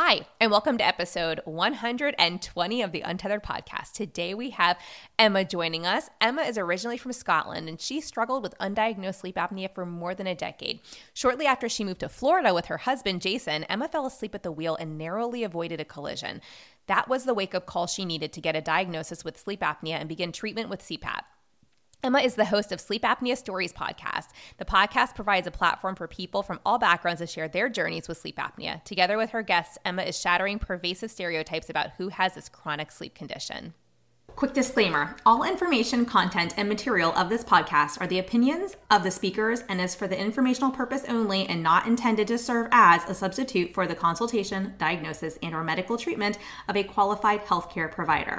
Hi, and welcome to episode 120 of the Untethered podcast. Today we have Emma joining us. Emma is originally from Scotland and she struggled with undiagnosed sleep apnea for more than a decade. Shortly after she moved to Florida with her husband, Jason, Emma fell asleep at the wheel and narrowly avoided a collision. That was the wake up call she needed to get a diagnosis with sleep apnea and begin treatment with CPAP. Emma is the host of Sleep Apnea Stories podcast. The podcast provides a platform for people from all backgrounds to share their journeys with sleep apnea. Together with her guests, Emma is shattering pervasive stereotypes about who has this chronic sleep condition. Quick disclaimer all information, content, and material of this podcast are the opinions of the speakers and is for the informational purpose only and not intended to serve as a substitute for the consultation, diagnosis, and or medical treatment of a qualified healthcare provider.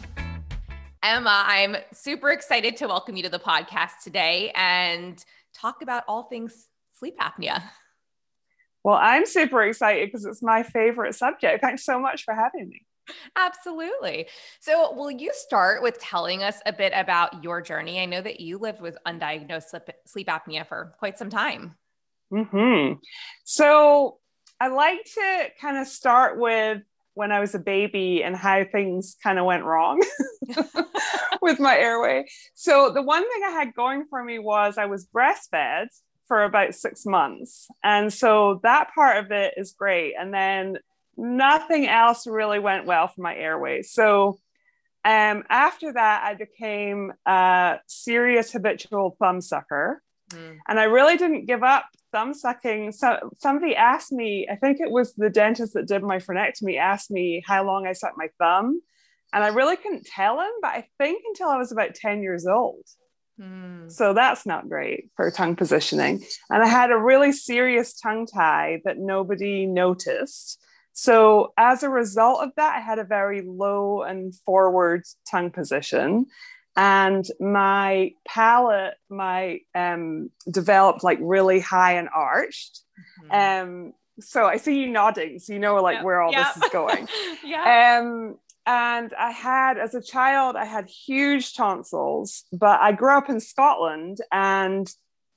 Emma, I'm super excited to welcome you to the podcast today and talk about all things sleep apnea. Well, I'm super excited because it's my favorite subject. Thanks so much for having me. Absolutely. So, will you start with telling us a bit about your journey? I know that you lived with undiagnosed sleep sleep apnea for quite some time. Hmm. So, I like to kind of start with when I was a baby and how things kind of went wrong with my airway. So the one thing I had going for me was I was breastfed for about six months. And so that part of it is great. And then nothing else really went well for my airway. So um, after that, I became a serious habitual thumb sucker. Mm. And I really didn't give up thumb sucking. So somebody asked me, I think it was the dentist that did my frenectomy, asked me how long I sucked my thumb. And I really couldn't tell him, but I think until I was about 10 years old. Mm. So that's not great for tongue positioning. And I had a really serious tongue tie that nobody noticed. So as a result of that, I had a very low and forward tongue position and my palate my um developed like really high and arched mm-hmm. um so i see you nodding so you know like yep. where all yep. this is going yeah um and i had as a child i had huge tonsils but i grew up in scotland and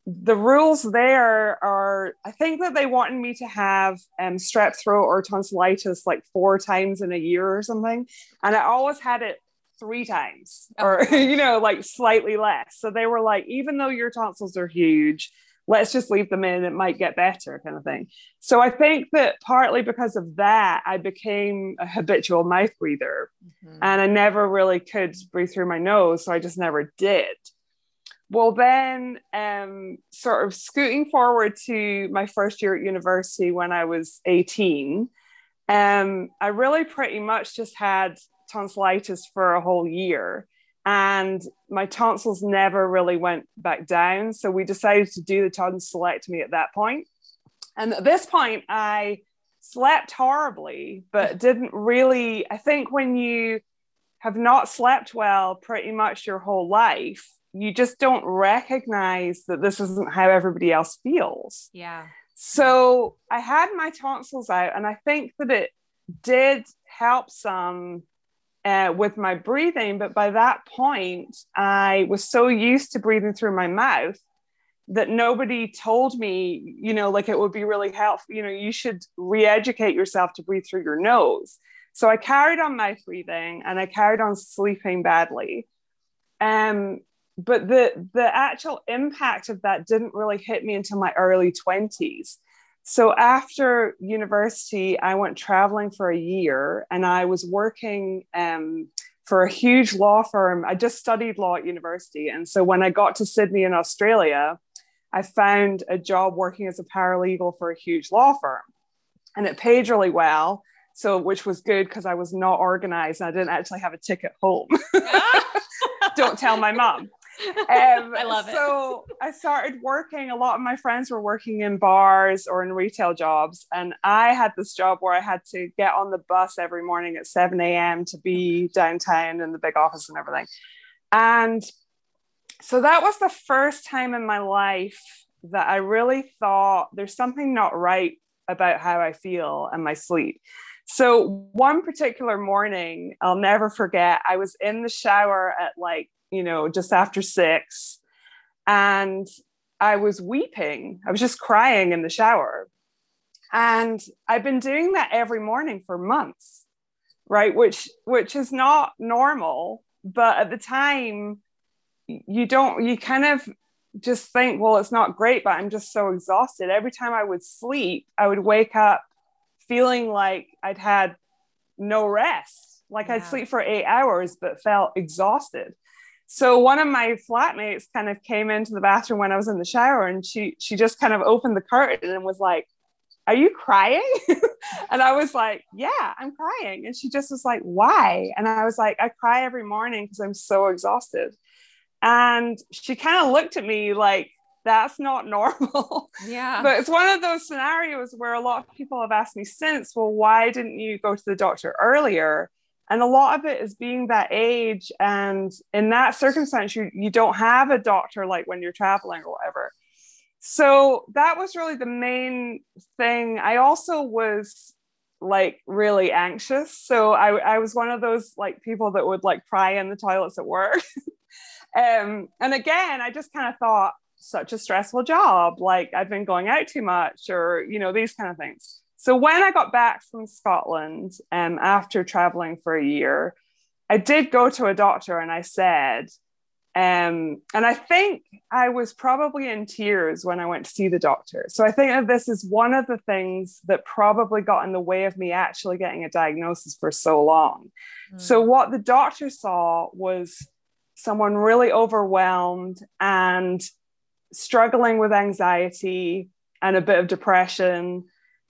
the rules there are i think that they wanted me to have um, strep throat or tonsillitis like four times in a year or something and i always had it three times oh, or you know like slightly less. So they were like even though your tonsils are huge let's just leave them in. It might get better kind of thing. So i think that partly because of that i became a habitual mouth breather. Mm-hmm. and i never really could breathe through my nose so i just never did. Well then um, sort of scooting forward to my first year at university when i was 18 um, i really pretty much just had tonsillitis for a whole year and my tonsils never really went back down. So we decided to do the tonsillectomy at that point. And at this point, I slept horribly, but didn't really. I think when you have not slept well pretty much your whole life, you just don't recognize that this isn't how everybody else feels. Yeah. So I had my tonsils out, and I think that it did help some uh, with my breathing. But by that point, I was so used to breathing through my mouth that nobody told me, you know, like it would be really helpful. You know, you should re educate yourself to breathe through your nose. So I carried on mouth breathing and I carried on sleeping badly. Um, but the the actual impact of that didn't really hit me until my early 20s so after university, I went traveling for a year and I was working um, for a huge law firm. I just studied law at university. And so when I got to Sydney in Australia, I found a job working as a paralegal for a huge law firm. And it paid really well. So, which was good because I was not organized and I didn't actually have a ticket home. Don't tell my mom. Um, I love it. So I started working. A lot of my friends were working in bars or in retail jobs. And I had this job where I had to get on the bus every morning at 7 a.m. to be downtown in the big office and everything. And so that was the first time in my life that I really thought there's something not right about how I feel and my sleep. So one particular morning, I'll never forget, I was in the shower at like, you know, just after six, and I was weeping. I was just crying in the shower. And I've been doing that every morning for months, right? Which which is not normal, but at the time you don't you kind of just think, well, it's not great, but I'm just so exhausted. Every time I would sleep, I would wake up feeling like I'd had no rest. Like yeah. I'd sleep for eight hours, but felt exhausted. So one of my flatmates kind of came into the bathroom when I was in the shower and she she just kind of opened the curtain and was like, Are you crying? and I was like, Yeah, I'm crying. And she just was like, Why? And I was like, I cry every morning because I'm so exhausted. And she kind of looked at me like, that's not normal. Yeah. but it's one of those scenarios where a lot of people have asked me since, well, why didn't you go to the doctor earlier? And a lot of it is being that age. And in that circumstance, you, you don't have a doctor like when you're traveling or whatever. So that was really the main thing. I also was like really anxious. So I, I was one of those like people that would like cry in the toilets at work. um, and again, I just kind of thought, such a stressful job. Like I've been going out too much, or, you know, these kind of things. So when I got back from Scotland um, after traveling for a year, I did go to a doctor and I said, um, and I think I was probably in tears when I went to see the doctor. So I think that this is one of the things that probably got in the way of me actually getting a diagnosis for so long. Mm. So what the doctor saw was someone really overwhelmed and struggling with anxiety and a bit of depression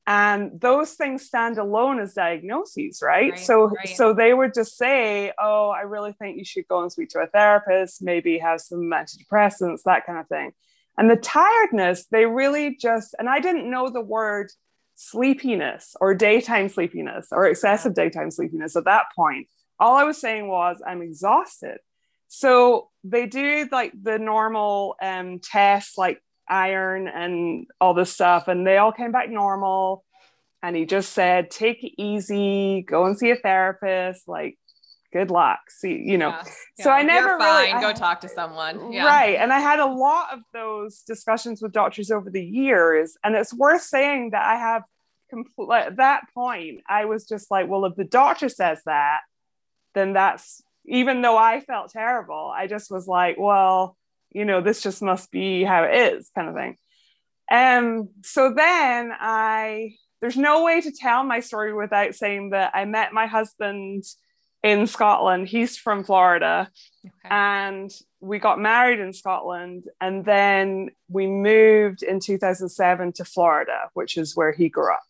and those things stand alone as diagnoses right, right so right. so they would just say oh i really think you should go and speak to a therapist maybe have some antidepressants that kind of thing. And the tiredness they really just and i didn't know the word sleepiness or daytime sleepiness or excessive daytime sleepiness at that point. All i was saying was i'm exhausted. So they do like the normal um, tests, like iron and all this stuff, and they all came back normal. And he just said, take it easy, go and see a therapist. Like, good luck. See, you know. Yeah, yeah. So I never You're really fine. go talk to someone. Yeah. Right. And I had a lot of those discussions with doctors over the years. And it's worth saying that I have complete at that point, I was just like, well, if the doctor says that, then that's even though I felt terrible, I just was like, well, you know, this just must be how it is, kind of thing. And um, so then I, there's no way to tell my story without saying that I met my husband in Scotland. He's from Florida. Okay. And we got married in Scotland. And then we moved in 2007 to Florida, which is where he grew up.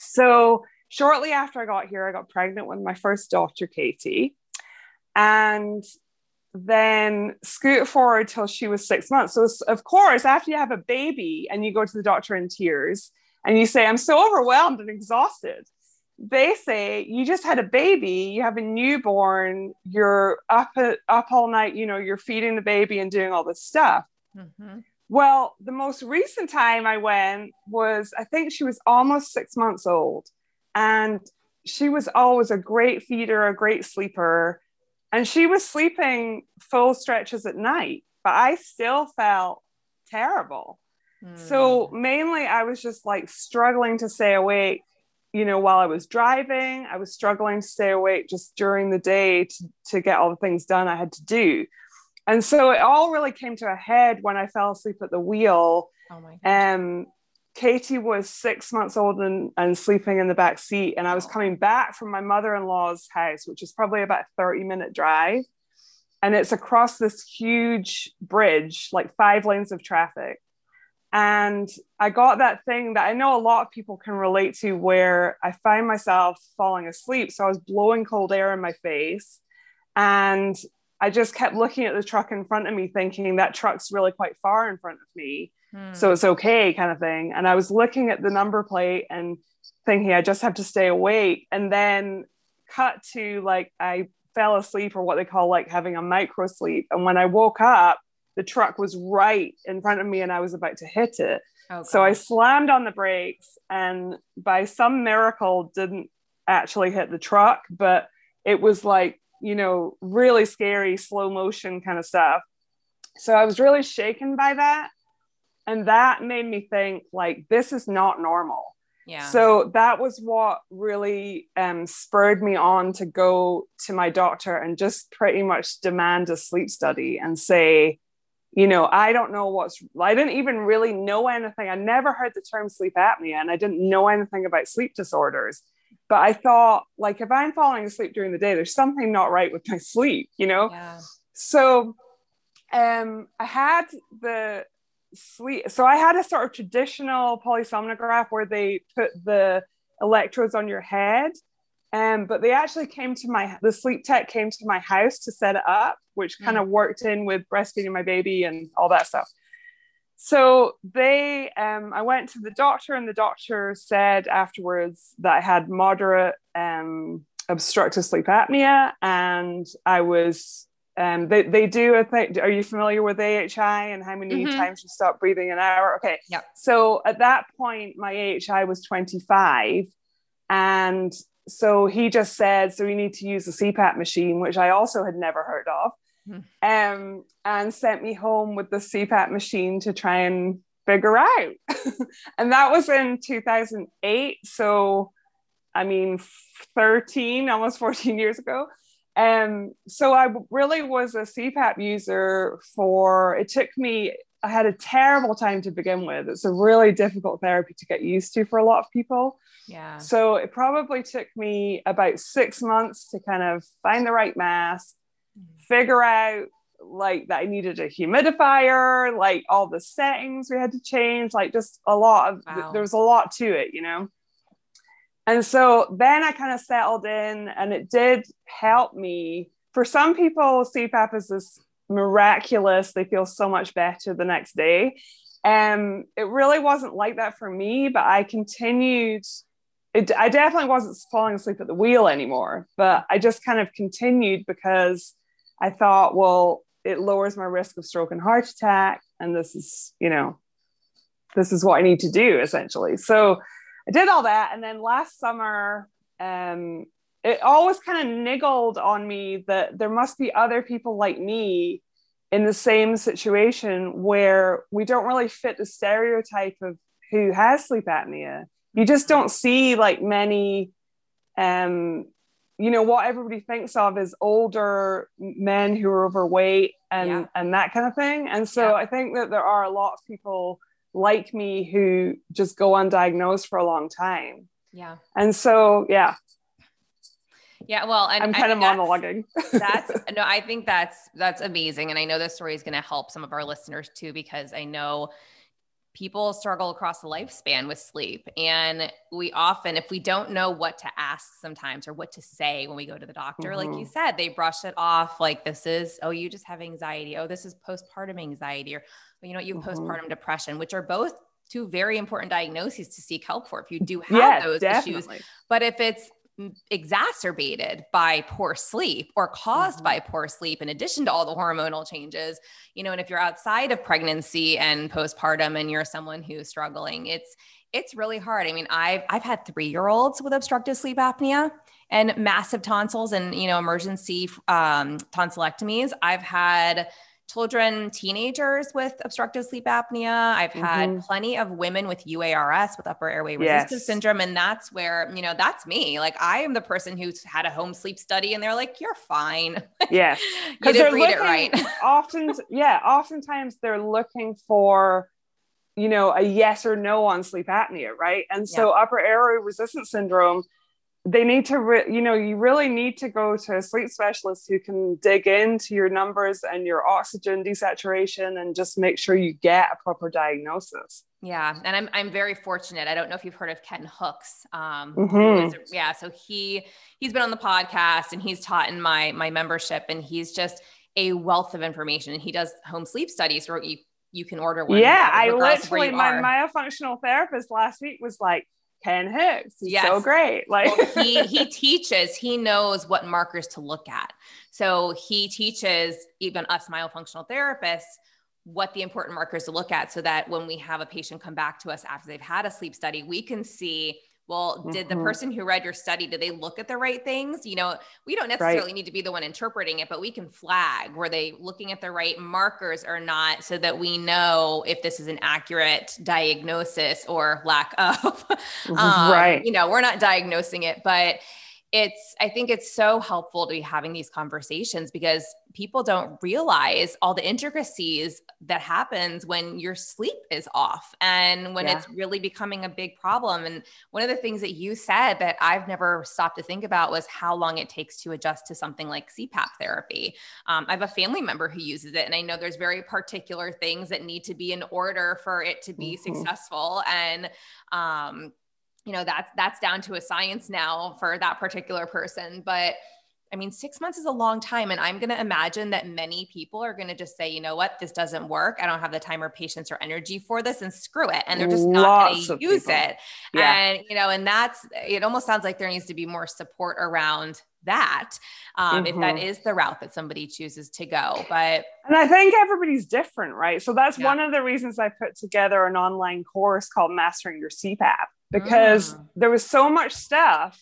So shortly after I got here, I got pregnant with my first daughter, Katie and then scoot forward till she was six months. So, of course, after you have a baby and you go to the doctor in tears and you say, I'm so overwhelmed and exhausted, they say, You just had a baby, you have a newborn, you're up, up all night, you know, you're feeding the baby and doing all this stuff. Mm-hmm. Well, the most recent time I went was, I think she was almost six months old. And she was always a great feeder, a great sleeper and she was sleeping full stretches at night, but I still felt terrible. Mm. So mainly I was just like struggling to stay awake, you know, while I was driving. I was struggling to stay awake just during the day to, to get all the things done I had to do. And so it all really came to a head when I fell asleep at the wheel. Oh my God. Um, Katie was six months old and, and sleeping in the back seat. And I was coming back from my mother in law's house, which is probably about a 30 minute drive. And it's across this huge bridge, like five lanes of traffic. And I got that thing that I know a lot of people can relate to where I find myself falling asleep. So I was blowing cold air in my face. And I just kept looking at the truck in front of me, thinking that truck's really quite far in front of me. So it's okay, kind of thing. And I was looking at the number plate and thinking I just have to stay awake. And then cut to like I fell asleep or what they call like having a micro sleep. And when I woke up, the truck was right in front of me and I was about to hit it. Oh, so I slammed on the brakes and by some miracle didn't actually hit the truck, but it was like, you know, really scary slow motion kind of stuff. So I was really shaken by that. And that made me think like this is not normal. Yeah. So that was what really um, spurred me on to go to my doctor and just pretty much demand a sleep study and say, you know, I don't know what's, I didn't even really know anything. I never heard the term sleep apnea and I didn't know anything about sleep disorders. But I thought, like, if I'm falling asleep during the day, there's something not right with my sleep, you know? Yeah. So um, I had the sleep. So I had a sort of traditional polysomnograph where they put the electrodes on your head. Um, but they actually came to my the sleep tech came to my house to set it up, which kind of mm. worked in with breastfeeding my baby and all that stuff. So they, um, I went to the doctor, and the doctor said afterwards that I had moderate um, obstructive sleep apnea, and I was um, they, they do a thing. Are you familiar with AHI and how many mm-hmm. times you stop breathing an hour? Okay. Yeah. So at that point, my AHI was 25. And so he just said, so you need to use a CPAP machine, which I also had never heard of, mm-hmm. um, and sent me home with the CPAP machine to try and figure out. and that was in 2008. So, I mean, 13, almost 14 years ago. Um, so I really was a CPAP user for, it took me, I had a terrible time to begin with. It's a really difficult therapy to get used to for a lot of people. Yeah. So it probably took me about six months to kind of find the right mask, mm-hmm. figure out like that I needed a humidifier, like all the settings we had to change, like just a lot of, wow. there was a lot to it, you know? And so then I kind of settled in, and it did help me. For some people, CPAP is this miraculous, they feel so much better the next day. Um, it really wasn't like that for me, but I continued. It, I definitely wasn't falling asleep at the wheel anymore, but I just kind of continued because I thought, well, it lowers my risk of stroke and heart attack. And this is, you know, this is what I need to do essentially. So I did all that. And then last summer, um, it always kind of niggled on me that there must be other people like me in the same situation where we don't really fit the stereotype of who has sleep apnea. You just don't see like many, um, you know, what everybody thinks of as older men who are overweight and yeah. and that kind of thing. And so yeah. I think that there are a lot of people like me who just go undiagnosed for a long time. Yeah. And so, yeah. Yeah, well, and I'm kind of monologuing. that's no, I think that's that's amazing, and I know this story is going to help some of our listeners too, because I know people struggle across the lifespan with sleep, and we often, if we don't know what to ask sometimes or what to say when we go to the doctor, mm-hmm. like you mm-hmm. said, they brush it off like this is oh, you just have anxiety, oh, this is postpartum anxiety, or you know, you have mm-hmm. postpartum depression, which are both two very important diagnoses to seek help for if you do have those definitely. issues. But if it's exacerbated by poor sleep or caused mm-hmm. by poor sleep in addition to all the hormonal changes you know and if you're outside of pregnancy and postpartum and you're someone who's struggling it's it's really hard i mean i've i've had 3 year olds with obstructive sleep apnea and massive tonsils and you know emergency um, tonsillectomies i've had children, teenagers with obstructive sleep apnea. I've had mm-hmm. plenty of women with UARS, with upper airway resistance yes. syndrome. And that's where, you know, that's me. Like I am the person who's had a home sleep study and they're like, you're fine. Yes. you didn't read looking, it right. often, yeah, oftentimes they're looking for, you know, a yes or no on sleep apnea, right? And so yeah. upper airway resistance syndrome they need to re- you know you really need to go to a sleep specialist who can dig into your numbers and your oxygen desaturation and just make sure you get a proper diagnosis yeah and i'm, I'm very fortunate i don't know if you've heard of ken hicks um, mm-hmm. yeah so he he's been on the podcast and he's taught in my my membership and he's just a wealth of information. And he does home sleep studies where you, you can order one. Yeah, I literally, my are. myofunctional therapist last week was like, Ken Hicks. He's yes. so great. Like well, he he teaches, he knows what markers to look at. So he teaches even us myofunctional therapists what the important markers to look at so that when we have a patient come back to us after they've had a sleep study, we can see well did the mm-hmm. person who read your study did they look at the right things you know we don't necessarily right. need to be the one interpreting it but we can flag were they looking at the right markers or not so that we know if this is an accurate diagnosis or lack of um, right you know we're not diagnosing it but it's i think it's so helpful to be having these conversations because people don't realize all the intricacies that happens when your sleep is off and when yeah. it's really becoming a big problem and one of the things that you said that i've never stopped to think about was how long it takes to adjust to something like cpap therapy um, i have a family member who uses it and i know there's very particular things that need to be in order for it to be mm-hmm. successful and um, you know that's that's down to a science now for that particular person but I mean, six months is a long time. And I'm going to imagine that many people are going to just say, you know what, this doesn't work. I don't have the time or patience or energy for this and screw it. And they're just not going to use people. it. Yeah. And, you know, and that's, it almost sounds like there needs to be more support around that um, mm-hmm. if that mm-hmm. the route that somebody chooses to go. But, and I think everybody's different, right? So that's yeah. one of the reasons I put together an online course called Mastering Your CPAP because mm. there was so much stuff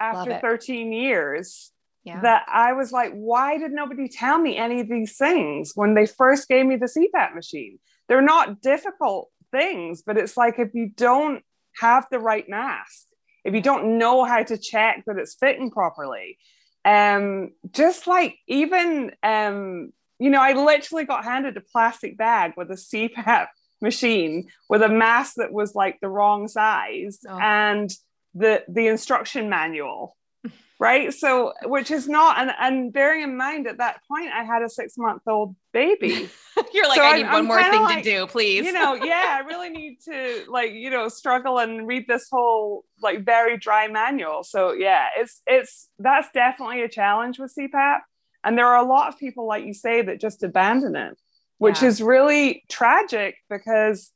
after 13 years yeah. that I was like, why did nobody tell me any of these things when they first gave me the CPAP machine? They're not difficult things, but it's like if you don't have the right mask, if you don't know how to check that it's fitting properly, um, just like even um, you know, I literally got handed a plastic bag with a CPAP machine with a mask that was like the wrong size oh. and the the instruction manual right? So which is not and, and bearing in mind at that point i had a six month old baby. You're like so i need I'm, one I'm more thing like, to do please. you know yeah i really need to like you know struggle and read this whole like very dry manual. So yeah it's it's that's definitely a challenge with cpap and there are a lot of people like you say that just abandon it which yeah. is really tragic because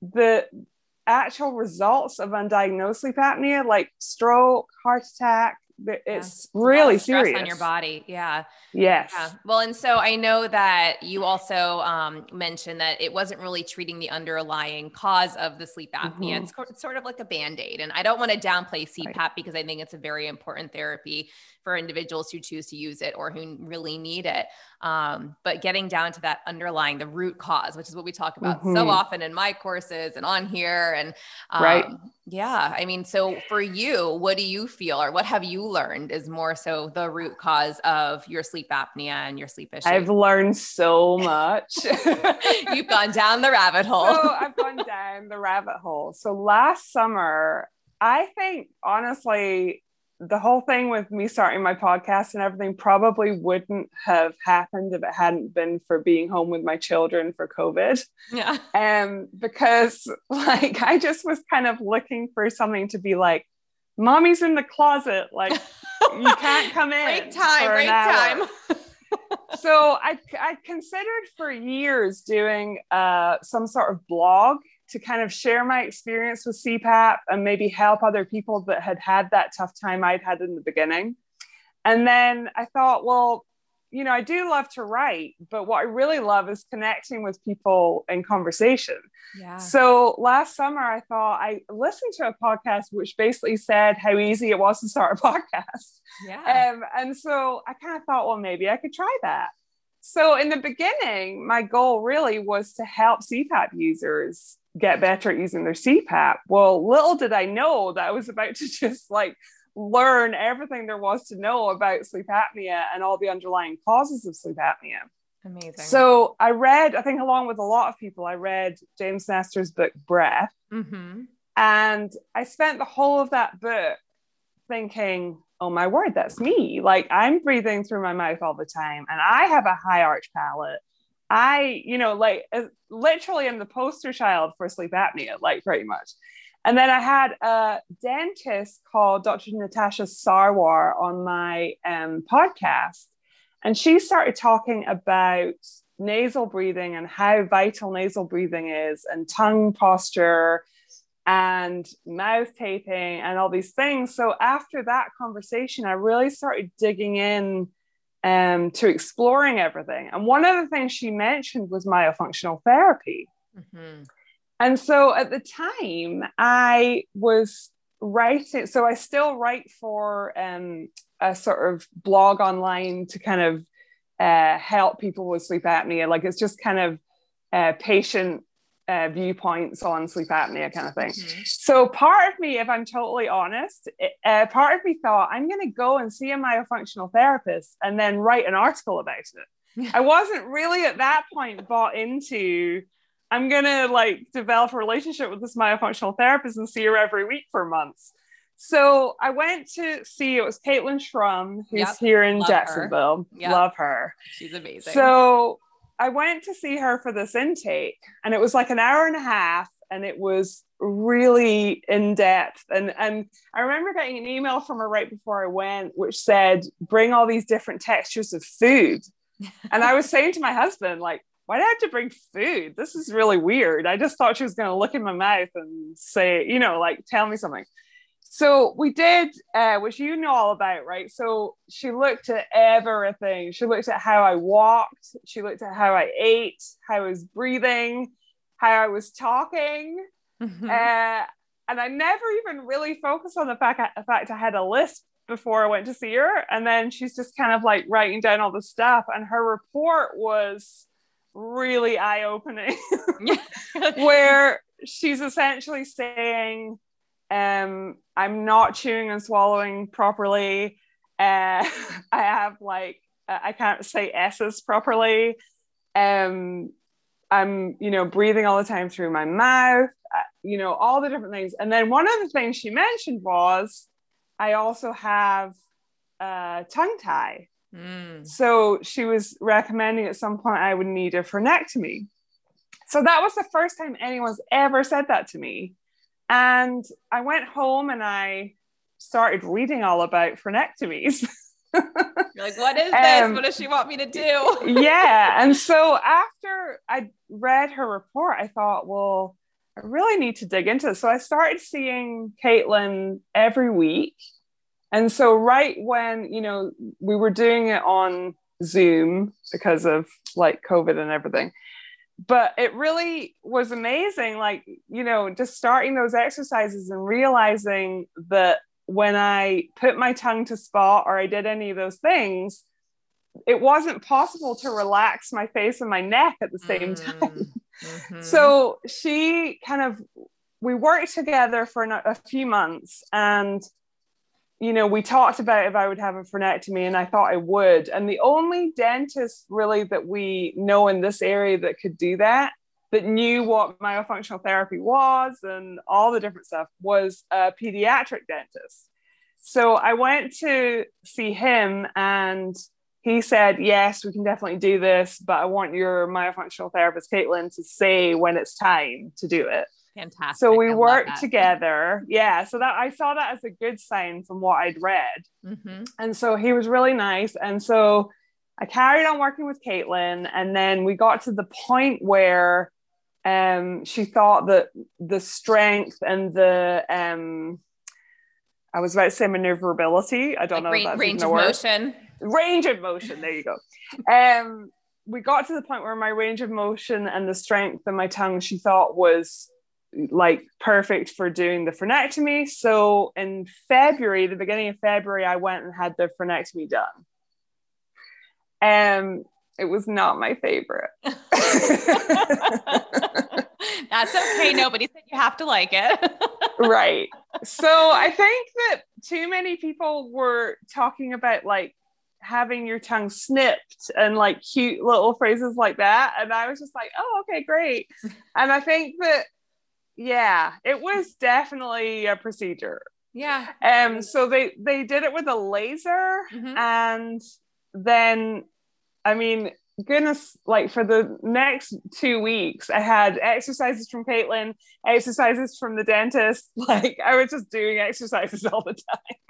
the actual results of undiagnosed sleep apnea, like stroke, heart attack, it's yeah. really serious on your body. Yeah. Yes. Yeah. Well, and so I know that you also um, mentioned that it wasn't really treating the underlying cause of the sleep apnea. Mm-hmm. It's, it's, sort of like a band aid. And I don't want to downplay CPAP right. because I think it's a very important therapy for individuals who choose to use it or who really need it. Um, but getting down to that underlying, the root cause, which is what we talk about mm-hmm. so often in my courses and on here. And um, right. Yeah. I mean, so for you, what do you feel or what have you learned is more so the root cause of your sleep apnea and your sleep issues? I've learned so much. You've gone down the rabbit hole. So I've gone down the rabbit hole. So last summer, I think honestly, the whole thing with me starting my podcast and everything probably wouldn't have happened if it hadn't been for being home with my children for COVID. Yeah. Um, because like I just was kind of looking for something to be like, mommy's in the closet, like you can't come in. Break time, break time. so I I considered for years doing uh some sort of blog to kind of share my experience with CPAP and maybe help other people that had had that tough time I'd had in the beginning. And then I thought, well, you know, I do love to write, but what I really love is connecting with people in conversation. Yeah. So last summer, I thought I listened to a podcast which basically said how easy it was to start a podcast. Yeah. Um, and so I kind of thought, well, maybe I could try that. So in the beginning, my goal really was to help CPAP users get better at using their CPAP. Well, little did I know that I was about to just like learn everything there was to know about sleep apnea and all the underlying causes of sleep apnea. Amazing. So I read, I think, along with a lot of people, I read James Nestor's book Breath. Mm-hmm. And I spent the whole of that book thinking, oh my word, that's me. Like I'm breathing through my mouth all the time and I have a high arch palate I, you know, like literally am the poster child for sleep apnea, like pretty much. And then I had a dentist called Dr. Natasha Sarwar on my um, podcast. And she started talking about nasal breathing and how vital nasal breathing is, and tongue posture, and mouth taping, and all these things. So after that conversation, I really started digging in um, to exploring everything. And one of the things she mentioned was myofunctional therapy. Mm-hmm. And so at the time, I was writing. So I still write for um, a sort of blog online to kind of uh, help people with sleep apnea. Like it's just kind of uh, patient uh, viewpoints on sleep apnea kind of thing. Mm-hmm. So part of me, if I'm totally honest, uh, part of me thought I'm going to go and see a myofunctional therapist and then write an article about it. I wasn't really at that point bought into I'm gonna like develop a relationship with this myofunctional therapist and see her every week for months. So I went to see it was Caitlin Schrum, who's yep. here in Love Jacksonville. Her. Yep. Love her. She's amazing. So I went to see her for this intake, and it was like an hour and a half, and it was really in depth. And and I remember getting an email from her right before I went, which said, "Bring all these different textures of food." and I was saying to my husband, like, why do I have to bring food? This is really weird. I just thought she was going to look in my mouth and say, you know, like tell me something. So we did, uh, which you know all about, right? So she looked at everything. She looked at how I walked. She looked at how I ate, how I was breathing, how I was talking. Mm-hmm. Uh, and I never even really focused on the fact, the fact I had a lisp before I went to see her. And then she's just kind of like writing down all the stuff. And her report was really eye opening, where she's essentially saying, um, I'm not chewing and swallowing properly. Uh, I have like, I can't say S's properly. Um, I'm, you know, breathing all the time through my mouth, uh, you know, all the different things. And then one of the things she mentioned was, I also have uh, tongue tie. Mm. So she was recommending at some point I would need a frenectomy. So that was the first time anyone's ever said that to me. And I went home and I started reading all about frenectomies. You're like, what is this? Um, what does she want me to do? yeah. And so after I read her report, I thought, well, I really need to dig into this. So I started seeing Caitlin every week and so, right when, you know, we were doing it on Zoom because of like COVID and everything, but it really was amazing. Like, you know, just starting those exercises and realizing that when I put my tongue to spot or I did any of those things, it wasn't possible to relax my face and my neck at the same mm-hmm. time. Mm-hmm. So she kind of, we worked together for a few months and you know, we talked about if I would have a frenectomy, and I thought I would. And the only dentist really that we know in this area that could do that, that knew what myofunctional therapy was and all the different stuff, was a pediatric dentist. So I went to see him, and he said, Yes, we can definitely do this, but I want your myofunctional therapist, Caitlin, to say when it's time to do it. Fantastic. So we I worked together. Yeah. So that I saw that as a good sign from what I'd read. Mm-hmm. And so he was really nice. And so I carried on working with Caitlin. And then we got to the point where um, she thought that the strength and the, um, I was about to say maneuverability. I don't like know. Range, range of motion. Range of motion. There you go. Um, we got to the point where my range of motion and the strength in my tongue she thought was like perfect for doing the frenectomy. So in February, the beginning of February, I went and had the frenectomy done. And it was not my favorite. That's okay. Nobody said you have to like it. right. So I think that too many people were talking about like having your tongue snipped and like cute little phrases like that. And I was just like, oh, okay, great. And I think that yeah, it was definitely a procedure. Yeah. Um. So they they did it with a laser, mm-hmm. and then, I mean, goodness, like for the next two weeks, I had exercises from Caitlin, exercises from the dentist. Like I was just doing exercises all the time.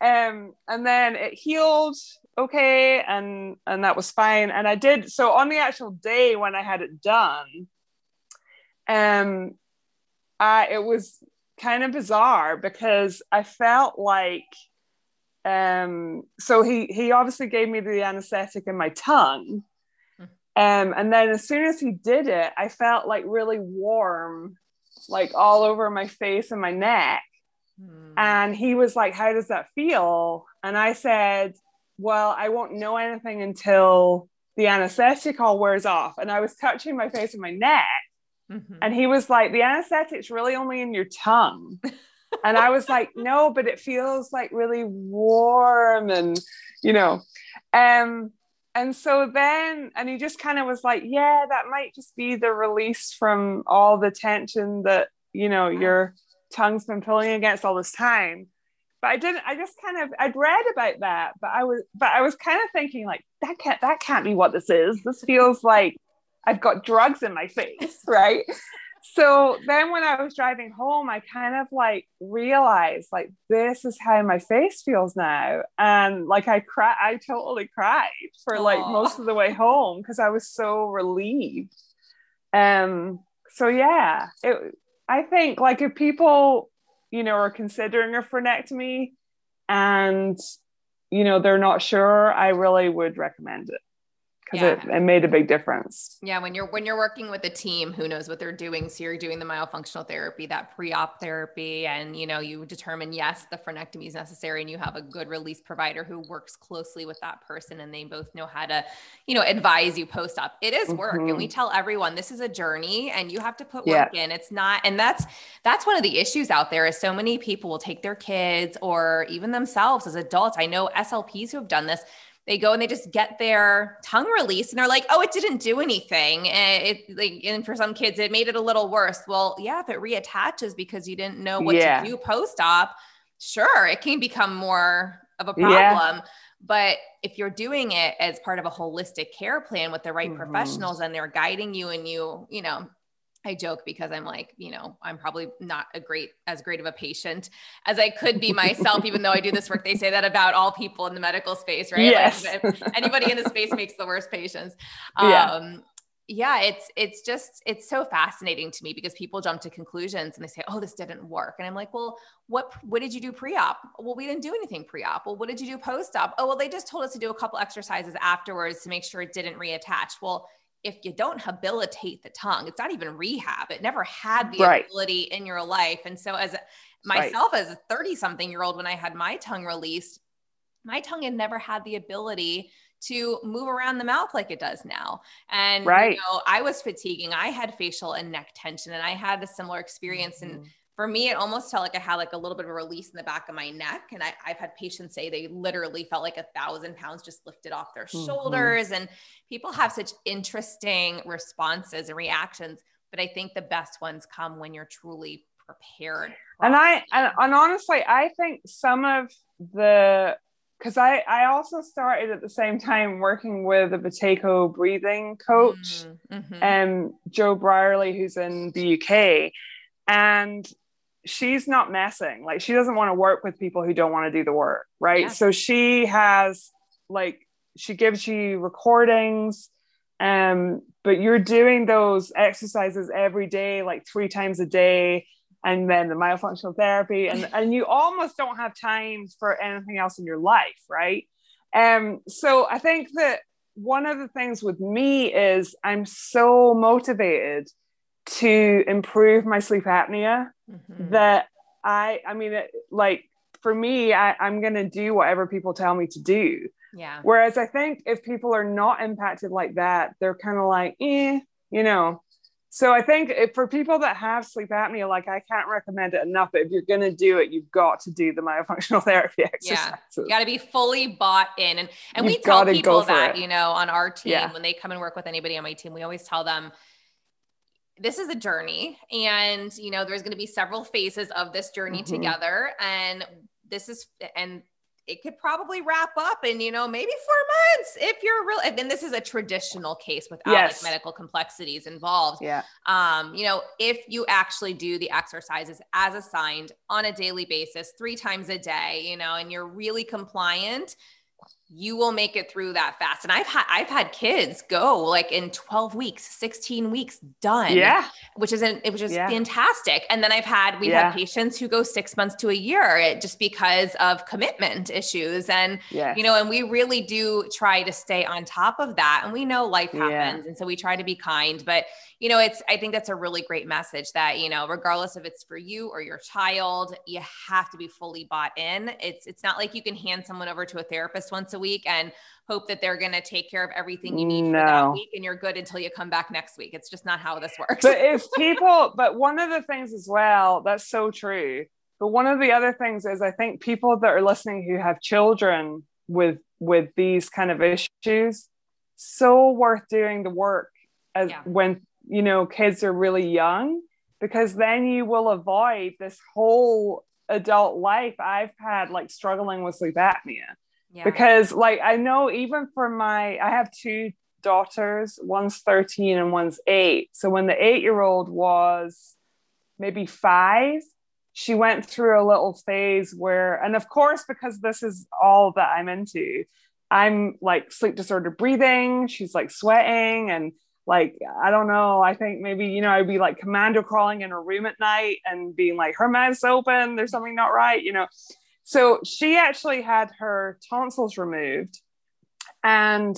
um, and then it healed okay, and and that was fine. And I did so on the actual day when I had it done. Um, I it was kind of bizarre because I felt like um so he he obviously gave me the anesthetic in my tongue. Um and then as soon as he did it I felt like really warm like all over my face and my neck. Mm. and he was like how does that feel? And I said well I won't know anything until the anesthetic all wears off. And I was touching my face and my neck mm-hmm. and he was like the anesthetic's really only in your tongue and I was like, no, but it feels like really warm and, you know, um, and so then, and he just kind of was like, yeah, that might just be the release from all the tension that, you know, your tongue's been pulling against all this time. But I didn't, I just kind of, I'd read about that, but I was, but I was kind of thinking like, that can't, that can't be what this is. This feels like I've got drugs in my face, right? so then when I was driving home, I kind of like realized like this is how my face feels now. And like I cried, I totally cried for like Aww. most of the way home because I was so relieved. Um so yeah, it I think like if people, you know, are considering a frenectomy and you know they're not sure, I really would recommend it because yeah. it, it made a big difference. Yeah, when you're when you're working with a team who knows what they're doing, so you're doing the myofunctional therapy, that pre-op therapy, and you know you determine yes, the frenectomy is necessary, and you have a good release provider who works closely with that person, and they both know how to, you know, advise you post-op. It is work, mm-hmm. and we mm-hmm. tell everyone this is a journey, and you have to put work yeah. in. It's not, and that's that's one of the issues out there is so many people will take their kids or even themselves as adults. I know SLPs who have done this they go and they just get their tongue released and they're like, oh, it didn't do anything. And it like, and for some kids, it made it a little worse. Well, yeah, if it reattaches because you didn't know what yeah. to do post-op, sure, it can become more of a problem. Yeah. But if you're doing it as part of a holistic care plan with the right mm-hmm. professionals and they're guiding you and you, you know, I joke because I'm like, you know, I'm probably not a great, as great of a patient as I could be myself, even though I do this work. They say that about all people in the medical space, right? Yes. Like anybody in the space makes the worst patients. Yeah. Um, yeah, it's it's just it's so fascinating to me because people jump to conclusions and they say, "Oh, this didn't work," and I'm like, "Well, what what did you do pre-op?" Well, we didn't do anything pre-op. Well, what did you do post-op? Oh, well, they just told us to do a couple exercises afterwards to make sure it didn't reattach. Well, if you don't habilitate the tongue, it's not even rehab. It never had the right. ability in your life. And so, as myself, right. as a 30 something year old, when I had my tongue released, my tongue had never had the ability to move around the mouth like it does now. And right. you know, I was fatiguing. I had facial and neck tension, and I had a similar experience. Mm-hmm. And for me, it almost felt like I had like a little bit of a release in the back of my neck. And I, have had patients say they literally felt like a thousand pounds just lifted off their mm-hmm. shoulders. And people have such interesting responses and reactions. But I think the best ones come when you're truly prepared. And I, and, and honestly, I think some of the, because I, I also started at the same time working with a Buteyko breathing coach, mm-hmm. and um, Joe Brierley, who's in the UK. And she's not messing. Like she doesn't want to work with people who don't want to do the work, right? Yeah. So she has like she gives you recordings um but you're doing those exercises every day like three times a day and then the myofunctional therapy and and you almost don't have time for anything else in your life right um so i think that one of the things with me is i'm so motivated to improve my sleep apnea mm-hmm. that I, I mean, it, like for me, I, I'm going to do whatever people tell me to do. Yeah. Whereas I think if people are not impacted like that, they're kind of like, eh, you know. So I think if, for people that have sleep apnea, like I can't recommend it enough. But if you're going to do it, you've got to do the myofunctional therapy exercises. Yeah, you got to be fully bought in, and and you've we tell people that it. you know on our team yeah. when they come and work with anybody on my team, we always tell them this is a journey and you know there's going to be several phases of this journey mm-hmm. together and this is and it could probably wrap up in you know maybe four months if you're real and this is a traditional case without yes. like medical complexities involved yeah um you know if you actually do the exercises as assigned on a daily basis three times a day you know and you're really compliant you will make it through that fast. And I've had I've had kids go like in 12 weeks, 16 weeks done. Yeah. Which is an, it was just yeah. fantastic. And then I've had we yeah. have patients who go six months to a year just because of commitment issues. And yes. you know, and we really do try to stay on top of that. And we know life happens. Yeah. And so we try to be kind. But you know, it's, I think that's a really great message that, you know, regardless if it's for you or your child, you have to be fully bought in. It's, it's not like you can hand someone over to a therapist once a week and hope that they're going to take care of everything you need no. for that week and you're good until you come back next week. It's just not how this works. But if people, but one of the things as well, that's so true. But one of the other things is I think people that are listening who have children with with these kind of issues, so worth doing the work as yeah. when you know kids are really young because then you will avoid this whole adult life i've had like struggling with sleep apnea yeah. because like i know even for my i have two daughters one's 13 and one's 8 so when the 8 year old was maybe 5 she went through a little phase where and of course because this is all that i'm into i'm like sleep disordered breathing she's like sweating and like I don't know. I think maybe you know I'd be like commando crawling in her room at night and being like her mouth's open. There's something not right, you know. So she actually had her tonsils removed, and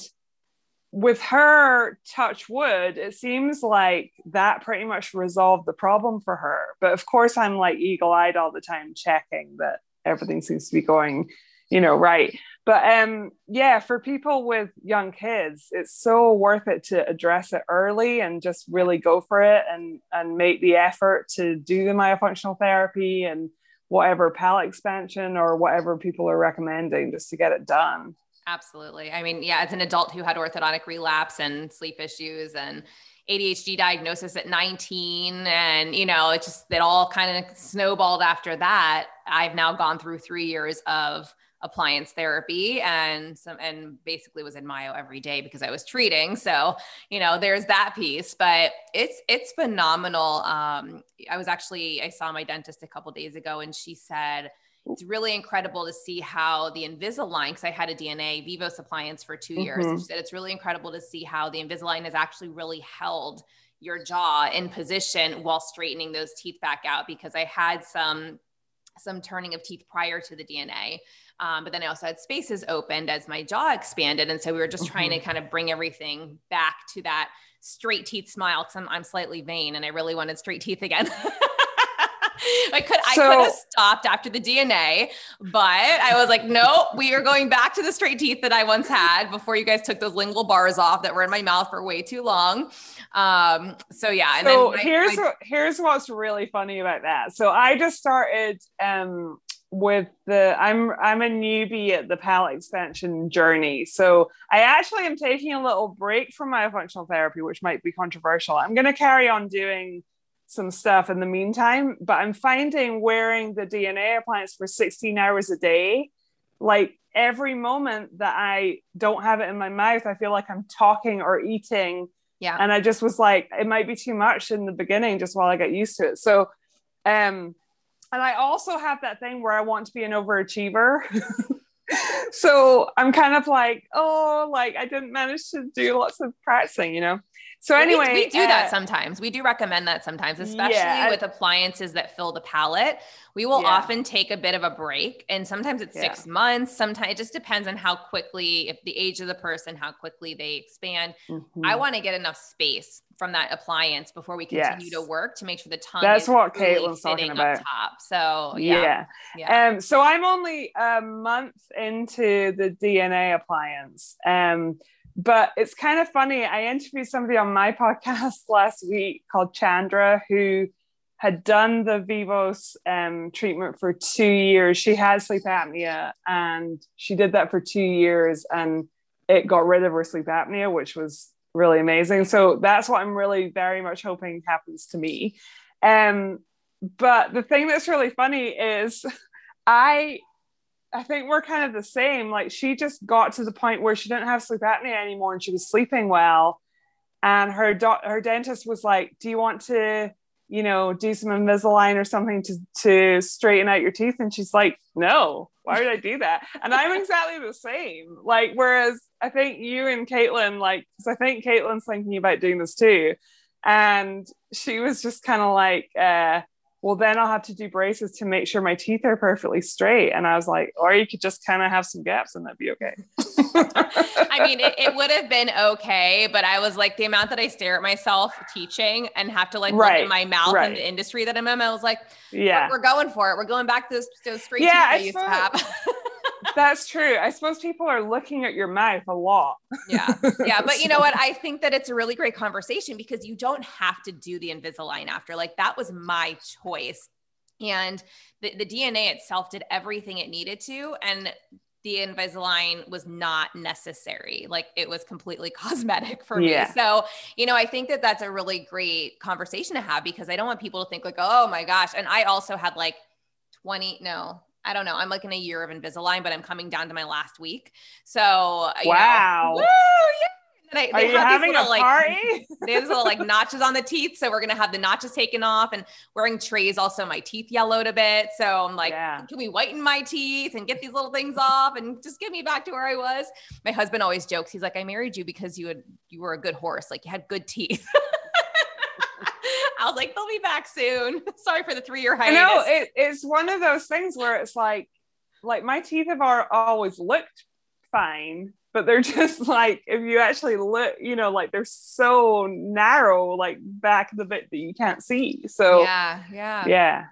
with her touch wood, it seems like that pretty much resolved the problem for her. But of course, I'm like eagle eyed all the time, checking that everything seems to be going, you know, right but um yeah for people with young kids it's so worth it to address it early and just really go for it and and make the effort to do the myofunctional therapy and whatever palate expansion or whatever people are recommending just to get it done. Absolutely. I mean yeah as an adult who had orthodontic relapse and sleep issues and ADHD diagnosis at 19 and you know it just it all kind of snowballed after that I've now gone through 3 years of appliance therapy and some and basically was in myo every day because I was treating. So, you know, there's that piece, but it's it's phenomenal. Um, I was actually I saw my dentist a couple days ago and she said it's really incredible to see how the Invisalign, because I had a DNA Vivos appliance for 2 years. Mm-hmm. She said it's really incredible to see how the Invisalign has actually really held your jaw in position while straightening those teeth back out because I had some some turning of teeth prior to the DNA. Um, but then I also had spaces opened as my jaw expanded. And so we were just trying to mm-hmm. kind of bring everything back to that straight teeth smile because I'm, I'm slightly vain and I really wanted straight teeth again. I could so, I could have stopped after the DNA, but I was like, no, we are going back to the straight teeth that I once had before you guys took those lingual bars off that were in my mouth for way too long. Um, so yeah. so my, here's my- here's what's really funny about that. So I just started um with the I'm I'm a newbie at the palate expansion journey. So I actually am taking a little break from myofunctional therapy, which might be controversial. I'm going to carry on doing some stuff in the meantime, but I'm finding wearing the DNA appliance for 16 hours a day, like every moment that I don't have it in my mouth, I feel like I'm talking or eating. Yeah. And I just was like, it might be too much in the beginning, just while I get used to it. So um and I also have that thing where I want to be an overachiever. so I'm kind of like, oh, like I didn't manage to do lots of practicing, you know. So anyway, we, we do uh, that sometimes. We do recommend that sometimes, especially yeah, with appliances that fill the palate. We will yeah. often take a bit of a break, and sometimes it's yeah. six months. Sometimes it just depends on how quickly, if the age of the person, how quickly they expand. Mm-hmm. I want to get enough space from that appliance before we continue yes. to work to make sure the tongue. That's what really was talking about. top. So yeah. yeah, Um. So I'm only a month into the DNA appliance. Um but it's kind of funny. I interviewed somebody on my podcast last week called Chandra who had done the Vivos um, treatment for two years. She had sleep apnea and she did that for two years and it got rid of her sleep apnea, which was really amazing. So that's what I'm really very much hoping happens to me. Um, but the thing that's really funny is I I think we're kind of the same. Like she just got to the point where she didn't have sleep apnea anymore and she was sleeping well. And her do- her dentist was like, "Do you want to, you know, do some Invisalign or something to to straighten out your teeth?" And she's like, "No, why would I do that?" And I'm exactly the same. Like, whereas I think you and Caitlin, like, because I think Caitlin's thinking about doing this too, and she was just kind of like. Uh, well, then I'll have to do braces to make sure my teeth are perfectly straight. And I was like, or you could just kind of have some gaps and that'd be okay. I mean, it, it, would have been okay, but I was like, the amount that I stare at myself teaching and have to like right, look at my mouth right. in the industry that I'm in, I was like, yeah, we're, we're going for it. We're going back to those, those straight yeah, teeth I, I used to have. That's true. I suppose people are looking at your mouth a lot. Yeah. Yeah. But you know what? I think that it's a really great conversation because you don't have to do the Invisalign after. Like that was my choice. And the, the DNA itself did everything it needed to. And the Invisalign was not necessary. Like it was completely cosmetic for yeah. me. So, you know, I think that that's a really great conversation to have because I don't want people to think like, oh my gosh. And I also had like 20, no, I don't know. I'm like in a year of Invisalign, but I'm coming down to my last week. So wow, know, woo, yeah. I, Are you having little, a like, party? they have little like notches on the teeth, so we're gonna have the notches taken off. And wearing trays, also my teeth yellowed a bit. So I'm like, yeah. can we whiten my teeth and get these little things off and just get me back to where I was? My husband always jokes. He's like, I married you because you had you were a good horse, like you had good teeth. I was like, they'll be back soon. Sorry for the three year hiatus. I know it, it's one of those things where it's like, like my teeth have always looked fine, but they're just like if you actually look, you know, like they're so narrow, like back the bit that you can't see. So yeah, yeah, yeah.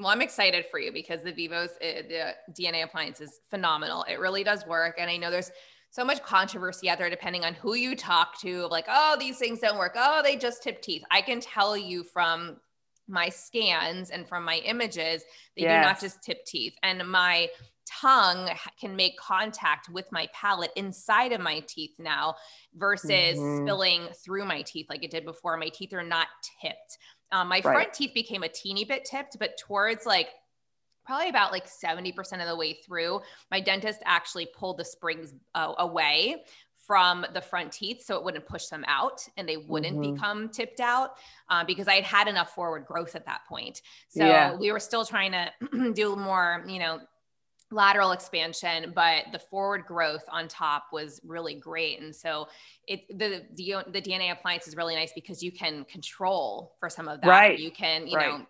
Well, I'm excited for you because the Vivos, eh, the DNA appliance is phenomenal. It really does work, and I know there's so much controversy out there depending on who you talk to like oh these things don't work oh they just tip teeth i can tell you from my scans and from my images they yes. do not just tip teeth and my tongue can make contact with my palate inside of my teeth now versus mm-hmm. spilling through my teeth like it did before my teeth are not tipped um, my right. front teeth became a teeny bit tipped but towards like probably about like 70% of the way through, my dentist actually pulled the springs uh, away from the front teeth so it wouldn't push them out and they wouldn't mm-hmm. become tipped out uh, because I had had enough forward growth at that point. So yeah. we were still trying to do more, you know, lateral expansion, but the forward growth on top was really great. And so it the the, the DNA appliance is really nice because you can control for some of that. Right. You can, you right. know,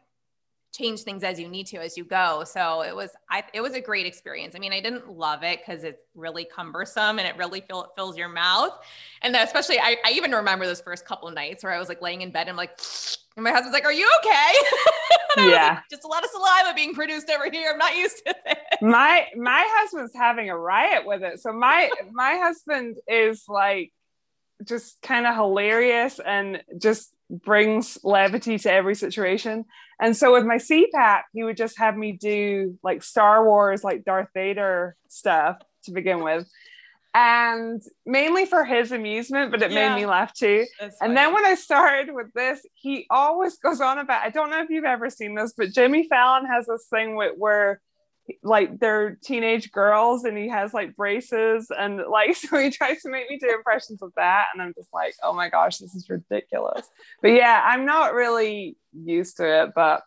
change things as you need to as you go. So it was I it was a great experience. I mean, I didn't love it because it's really cumbersome and it really fill, fills your mouth. And especially I, I even remember those first couple of nights where I was like laying in bed and I'm like and my husband's like, Are you okay? yeah. Like, Just a lot of saliva being produced over here. I'm not used to this. My my husband's having a riot with it. So my my husband is like just kind of hilarious and just brings levity to every situation. And so with my CPAP, he would just have me do like Star Wars, like Darth Vader stuff to begin with. And mainly for his amusement, but it yeah. made me laugh too. And then when I started with this, he always goes on about I don't know if you've ever seen this, but Jimmy Fallon has this thing with, where like they're teenage girls and he has like braces and like so he tries to make me do impressions of that and i'm just like oh my gosh this is ridiculous. But yeah i'm not really used to it but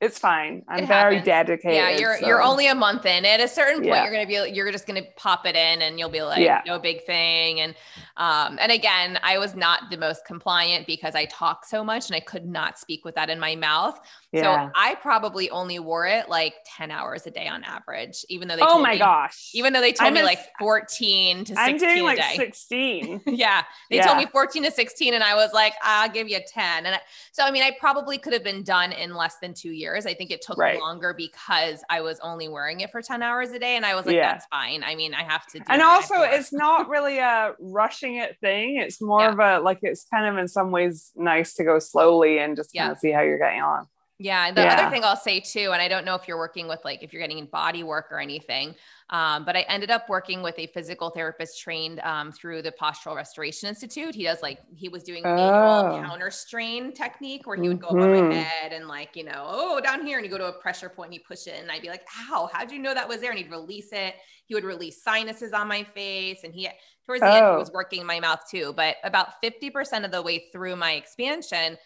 it's fine. I'm it very happens. dedicated. Yeah, you're so. you're only a month in. At a certain point, yeah. you're gonna be you're just gonna pop it in, and you'll be like, yeah. no big thing. And um, and again, I was not the most compliant because I talk so much, and I could not speak with that in my mouth. Yeah. So I probably only wore it like 10 hours a day on average, even though they oh my me, gosh, even though they told I'm me a, like 14 to 16 I'm doing like 16. yeah, they yeah. told me 14 to 16, and I was like, I'll give you 10. And I, so I mean, I probably could have been done in less than two years years. I think it took right. longer because I was only wearing it for 10 hours a day. And I was like, yeah. that's fine. I mean, I have to And also it's not really a rushing it thing. It's more yeah. of a like it's kind of in some ways nice to go slowly and just kind yeah. of see how you're getting on. Yeah. The Yeah. other thing I'll say too, and I don't know if you're working with like if you're getting in body work or anything, um, but I ended up working with a physical therapist trained um, through the Postural Restoration Institute. He does like he was doing manual Oh. counter strain technique where he would go above my head and like you know oh down here and you go to a pressure point and you push it and I'd be like ow how'd you know that was there and he'd release it. He would release sinuses on my face and he towards the end he Oh. was working my mouth too. But about fifty percent of the way through my expansion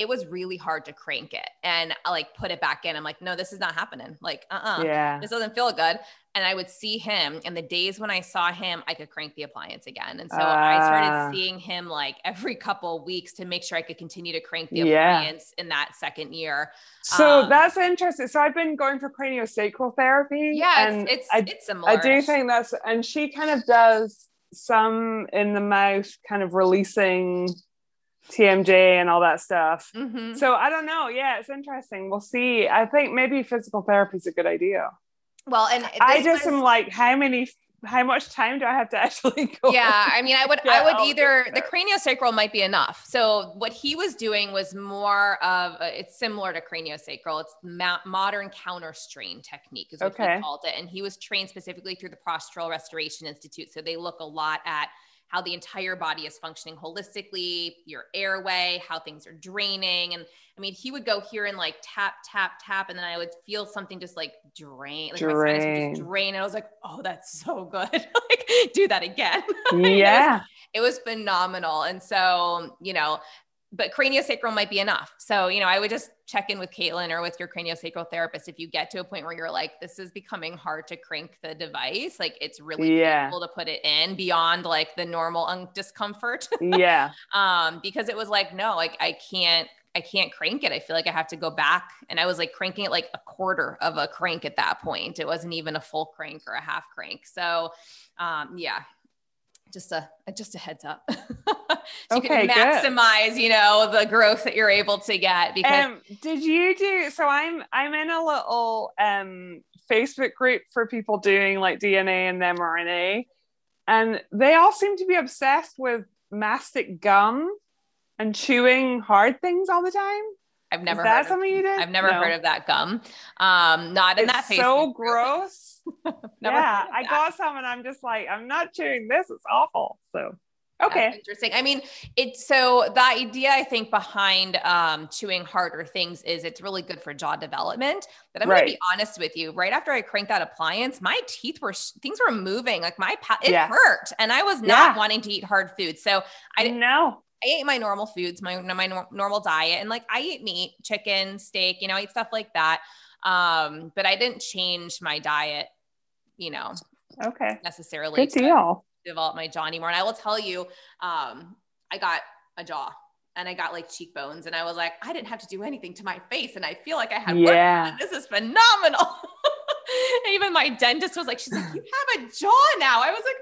it was really hard to crank it and I like put it back in. I'm like, no, this is not happening. Like, uh-uh, Yeah. this doesn't feel good. And I would see him and the days when I saw him, I could crank the appliance again. And so I Ah. started seeing him like every couple weeks to make sure I could continue to crank the Yeah. appliance in that second year. So Um, that's interesting. So I've been going for craniosacral therapy. Yeah, and it's it's, I, it's similar. I do think that's, and she kind of does some in the mouth, kind of releasing TMJ and all that stuff. Mhm. So I don't know. Yeah, it's interesting. We'll see. I think maybe physical therapy is a good idea. well, and I just was- am like, how many, how much time do I have to actually go? yeah i mean i would i would either the craniosacral might be enough so what he was doing was more of a, it's similar to craniosacral it's ma- modern counter strain technique is what Okay. he called it and he was trained specifically through the postural restoration institute so they look a lot at how the entire body is functioning holistically your airway how things are draining and i mean he would go here and like tap tap tap and then i would feel something just like drain like my sinus Drain. just drain and i was like oh that's so good like do that again Yeah. it was phenomenal. And so, you know, but craniosacral might be enough. So, you know, I would just check in with Caitlin or with your craniosacral therapist if you get to a point where you're like, this is becoming hard to crank the device. Like it's really Yeah. painful to put it in beyond like the normal un- discomfort. Yeah. um, because it was like, no, like I can't, I can't crank it. I feel like I have to go back. And I was like cranking it like a quarter of a crank at that point. It wasn't even a full crank or a half crank. So, um, yeah, just a just a heads up. so you Okay, can good. maximize, you know, the growth that you're able to get because Um, did you do so I'm I'm in a little um Facebook group for people doing like DNA and mRNA and they all seem to be obsessed with mastic gum and chewing hard things all the time. I've never Is that heard of, something you did? I've never No. heard of that gum. Um, not in it's that Facebook so group. gross. Yeah, I got some and I'm just like, I'm not chewing this. It's awful. So That's okay. interesting. I mean, it's so the idea I think behind um, chewing harder things is it's really good for jaw development. But I'm going to be honest with you. Right after I cranked that appliance, my teeth were things were moving. Like my pa- it Yeah. hurt, and I was not Yeah. wanting to eat hard food. So I didn't. know. I ate my normal foods, my my normal diet, and like I eat meat, chicken, steak. You know, I eat stuff like that. Um, but I didn't change my diet. You know, Okay. necessarily Good to- deal. develop my jaw anymore. And I will tell you, um, I got a jaw and I got like cheekbones, and I was like, I didn't have to do anything to my face, and I feel like I had Yeah. This is phenomenal. And Even my dentist was like, she's like, you have a jaw now. I was like,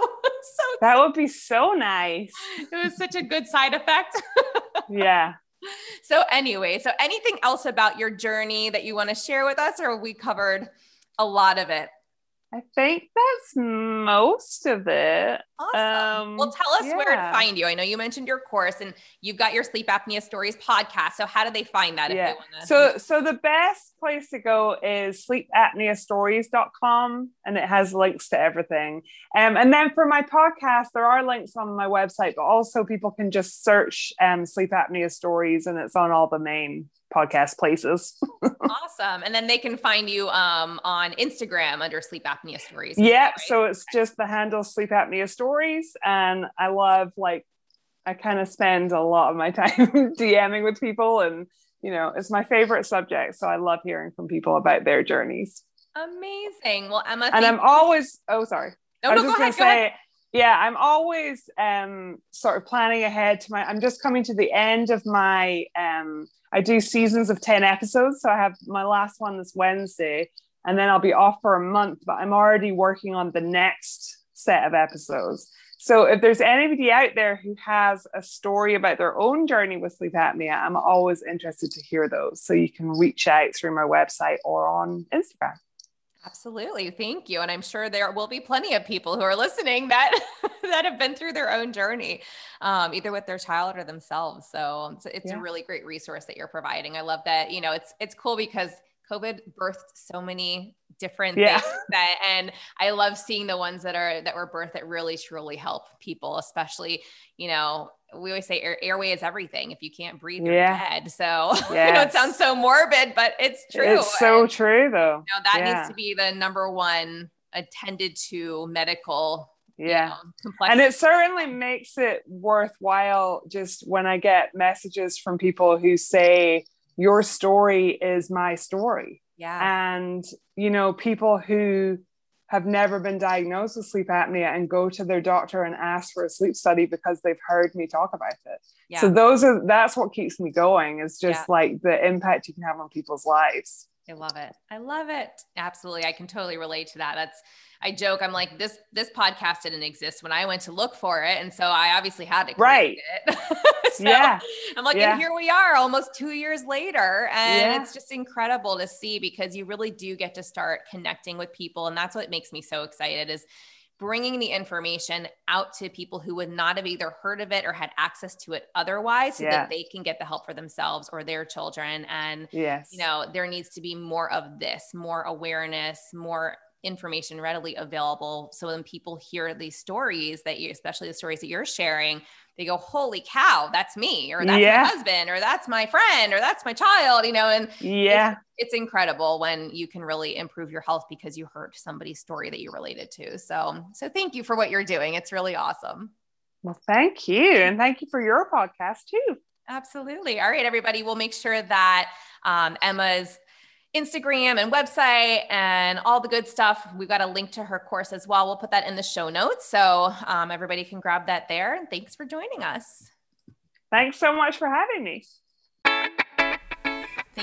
know. so That would be so nice. it was such a good side effect. Yeah. so anyway, so anything else about your journey that you want to share with us, or we covered a lot of it? I think that's most of it. Awesome. Um, well, tell us where to find you. I know you mentioned your course and you've got your sleep apnea stories podcast. So how do they find that? Yeah. If they wanna- So so the best place to go is sleepapneastories.com and it has links to everything. Um, and then for my podcast, there are links on my website, but also people can just search um, sleep apnea stories and it's on all the main podcast places. awesome. And then they can find you um, on Instagram under sleep apnea stories. yeah. right? So it's just the handle sleep apnea stories. And I love like I kind of spend a lot of my time DMing with people and you know, it's my favorite subject. So I love hearing from people about their journeys. Amazing. Well, Emma, and I'm always oh sorry. No, I was go just ahead, gonna go ahead. say, yeah, I'm always um sort of planning ahead to my I'm just coming to the end of my um I do seasons of 10 episodes. So I have my last one this Wednesday, and then I'll be off for a month, but I'm already working on the next set of episodes. So if there's anybody out there who has a story about their own journey with sleep apnea, I'm always interested to hear those. So you can reach out through my website or on Instagram. Absolutely. Thank you. And I'm sure there will be plenty of people who are listening that that have been through their own journey, um, either with their child or themselves. So it's, it's yeah. a really great resource that you're providing. I love that, you know, it's it's cool because COVID birthed so many different yeah. things that, and I love seeing the ones that are that were birthed that really truly help people, especially, you know, we always say air, airway is everything. If you can't breathe, you're yeah. dead. So yes. you know, it sounds so morbid, but it's true. It's so and, true though. You know, that yeah. needs to be the number one attended to medical yeah you know, and it certainly makes it worthwhile just when i get messages from people who say your story is my story yeah and you know people who have never been diagnosed with sleep apnea and go to their doctor and ask for a sleep study because they've heard me talk about it. Yeah. So those are that's what keeps me going is just yeah. like the impact you can have on people's lives. I love it. I love it. Absolutely. I can totally relate to that. That's I joke, I'm like, this this podcast didn't exist when I went to look for it. And so I obviously had to right. it. so yeah. I'm like, yeah. and here we are almost two years later. And yeah. it's just incredible to see because you really do get to start connecting with people. And that's what makes me so excited is bringing the information out to people who would not have either heard of it or had access to it otherwise so yeah. that they can get the help for themselves or their children and yes you know there needs to be more of this more awareness more information readily available. So when people hear these stories that you especially the stories that you're sharing they go holy cow that's me or that's yeah. my husband or that's my friend or that's my child you know and yeah. it's, it's, incredible when you can really improve your health because you heard somebody's story that you related to. So so thank you for what you're doing. It's really awesome. Well thank you. And thank you for your podcast too. Absolutely. All right everybody. We'll make sure that um, emma's Instagram and website and all the good stuff. We've got a link to her course as well. We'll put that in the show notes. So um, everybody can grab that there. And thanks for joining us. Thanks so much for having me.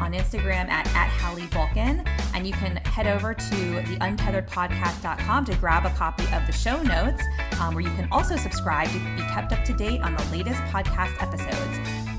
on Instagram at, at Hallie Bulkin, and you can head over to the untetheredpodcast.com to grab a copy of the show notes, um, where you can also subscribe to be kept up to date on the latest podcast episodes.